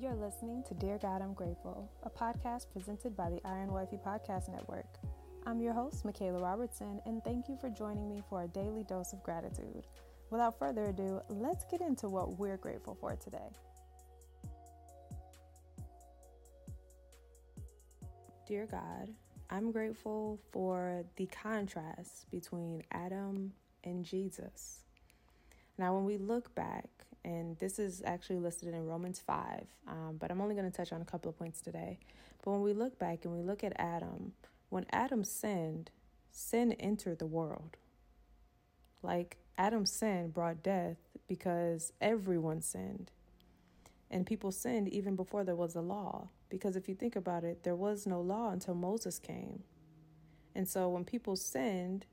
You're listening to Dear God, I'm Grateful, a podcast presented by the Iron Wifey Podcast Network. I'm your host, Michaela Robertson, and thank you for joining me for a daily dose of gratitude. Without further ado, let's get into what we're grateful for today. Dear God, I'm grateful for the contrast between Adam and Jesus. Now, when we look back, and this is actually listed in Romans 5, um, but I'm only going to touch on a couple of points today. But when we look back and we look at Adam, when Adam sinned, sin entered the world. Like Adam's sin brought death because everyone sinned. And people sinned even before there was a law. Because if you think about it, there was no law until Moses came. And so when people sinned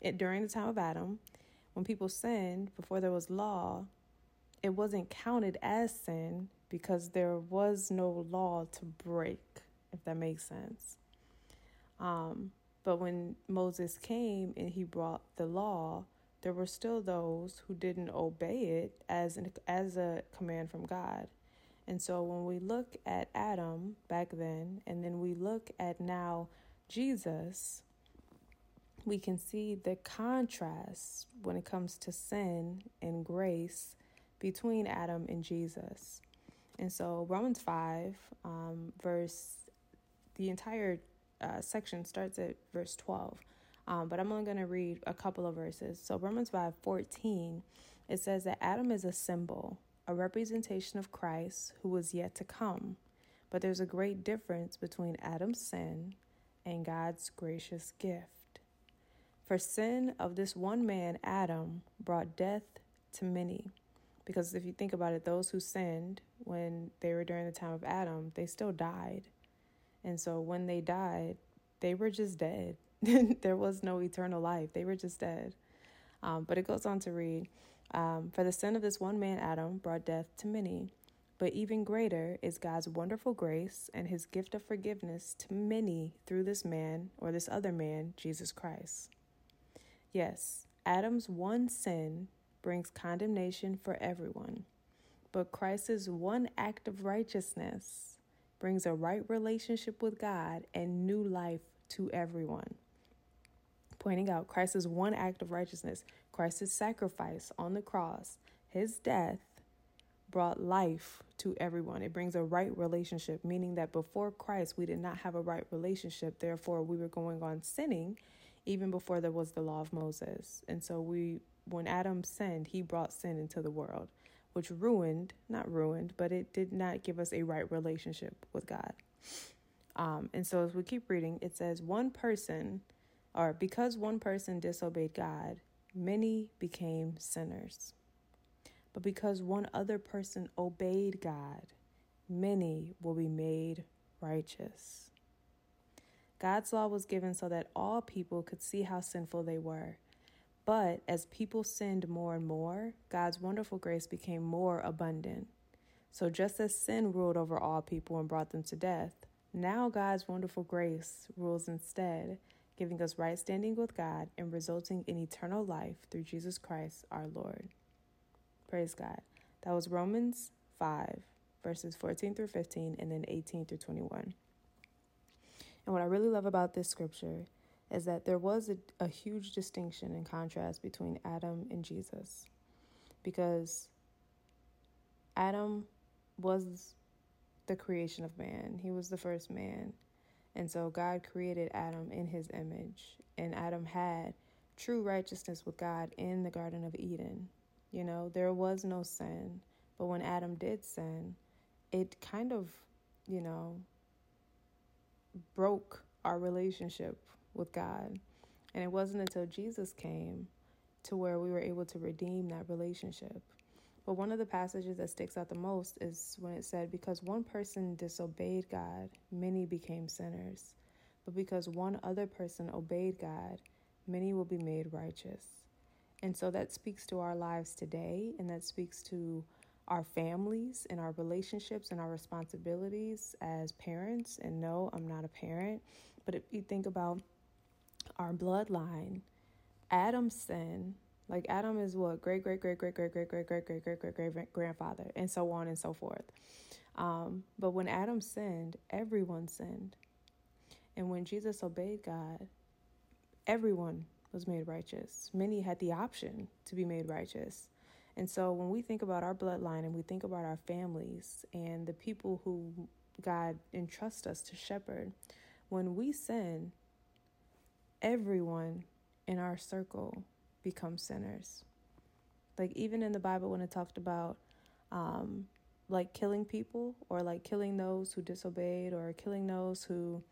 it, during the time of Adam, when people sinned before there was law, it wasn't counted as sin because there was no law to break, if that makes sense. Um, but when Moses came and he brought the law, there were still those who didn't obey it as an, as a command from God. And so when we look at Adam back then, and then we look at now Jesus, we can see the contrast when it comes to sin and grace between Adam and Jesus. And so Romans 5, um, verse, the entire uh, section starts at verse 12. Um, but I'm only going to read a couple of verses. So Romans 5, 14, it says that Adam is a symbol, a representation of Christ who was yet to come. But there's a great difference between Adam's sin and God's gracious gift. For sin of this one man, Adam, brought death to many. Because if you think about it, those who sinned when they were during the time of Adam, they still died. And so when they died, they were just dead. there was no eternal life, they were just dead. Um, but it goes on to read um, For the sin of this one man, Adam, brought death to many. But even greater is God's wonderful grace and his gift of forgiveness to many through this man or this other man, Jesus Christ. Yes, Adam's one sin brings condemnation for everyone, but Christ's one act of righteousness brings a right relationship with God and new life to everyone. Pointing out Christ's one act of righteousness, Christ's sacrifice on the cross, his death brought life to everyone. It brings a right relationship, meaning that before Christ, we did not have a right relationship. Therefore, we were going on sinning even before there was the law of Moses. And so we when Adam sinned, he brought sin into the world, which ruined, not ruined, but it did not give us a right relationship with God. Um, and so as we keep reading, it says, one person, or because one person disobeyed God, many became sinners. But because one other person obeyed God, many will be made righteous. God's law was given so that all people could see how sinful they were. But as people sinned more and more, God's wonderful grace became more abundant. So just as sin ruled over all people and brought them to death, now God's wonderful grace rules instead, giving us right standing with God and resulting in eternal life through Jesus Christ our Lord. Praise God. That was Romans 5, verses 14 through 15, and then 18 through 21. And what I really love about this scripture is that there was a, a huge distinction and contrast between Adam and Jesus. Because Adam was the creation of man, he was the first man. And so God created Adam in his image, and Adam had true righteousness with God in the Garden of Eden. You know, there was no sin, but when Adam did sin, it kind of, you know, broke our relationship with God. And it wasn't until Jesus came to where we were able to redeem that relationship. But one of the passages that sticks out the most is when it said, Because one person disobeyed God, many became sinners. But because one other person obeyed God, many will be made righteous. And so that speaks to our lives today, and that speaks to our families and our relationships and our responsibilities as parents. And no, I'm not a parent, but if you think about our bloodline, Adam's sin, Like Adam is what great great great great great great great great great great great great grandfather, and so on and so forth. Um, but when Adam sinned, everyone sinned, and when Jesus obeyed God, everyone was made righteous. Many had the option to be made righteous. And so when we think about our bloodline and we think about our families and the people who God entrusts us to shepherd, when we sin, everyone in our circle become sinners. Like even in the Bible when it talked about um, like killing people or like killing those who disobeyed or killing those who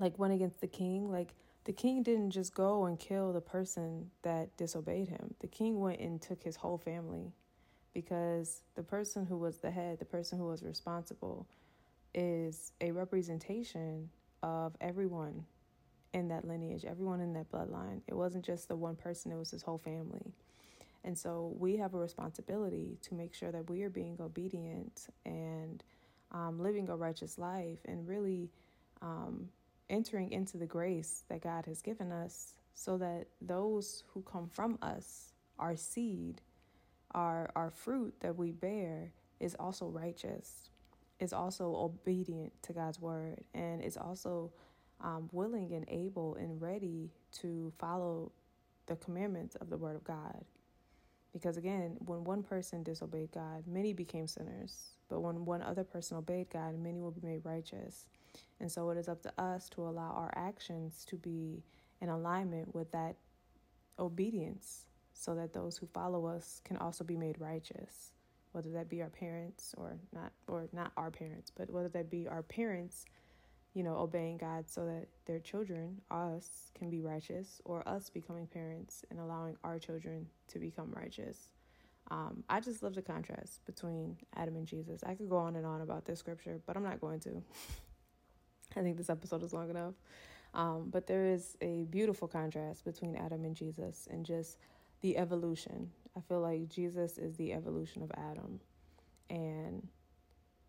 like went against the king, like the king didn't just go and kill the person that disobeyed him. The king went and took his whole family because the person who was the head, the person who was responsible, is a representation of everyone in that lineage, everyone in that bloodline. It wasn't just the one person, it was his whole family. And so we have a responsibility to make sure that we are being obedient and um, living a righteous life and really um, entering into the grace that God has given us so that those who come from us, our seed, our, our fruit that we bear, is also righteous, is also obedient to God's word, and is also um, willing and able and ready to follow the commandments of the Word of God. Because again, when one person disobeyed God, many became sinners. But when one other person obeyed God, many will be made righteous. And so it is up to us to allow our actions to be in alignment with that obedience so that those who follow us can also be made righteous whether that be our parents or not or not our parents but whether that be our parents you know, obeying God so that their children, us, can be righteous, or us becoming parents and allowing our children to become righteous. Um, I just love the contrast between Adam and Jesus. I could go on and on about this scripture, but I'm not going to. I think this episode is long enough. Um, but there is a beautiful contrast between Adam and Jesus and just the evolution. I feel like Jesus is the evolution of Adam. And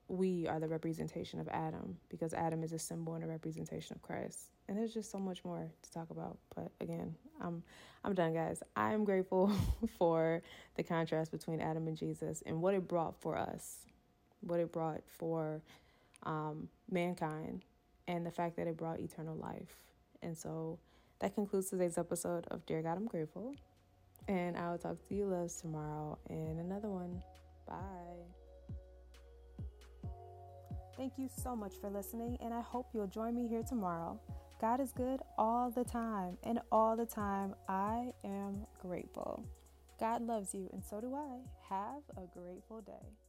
we are the representation of Adam because Adam is a symbol and a representation of Christ. And there's just so much more to talk about. But again, I'm I'm done, guys. I am grateful for the contrast between Adam and Jesus and what it brought for us, what it brought for um, mankind, and the fact that it brought eternal life. And so that concludes today's episode of Dear God, I'm Grateful. And I will talk to you loves tomorrow in another one. Bye. Thank you so much for listening, and I hope you'll join me here tomorrow. God is good all the time, and all the time I am grateful. God loves you, and so do I. Have a grateful day.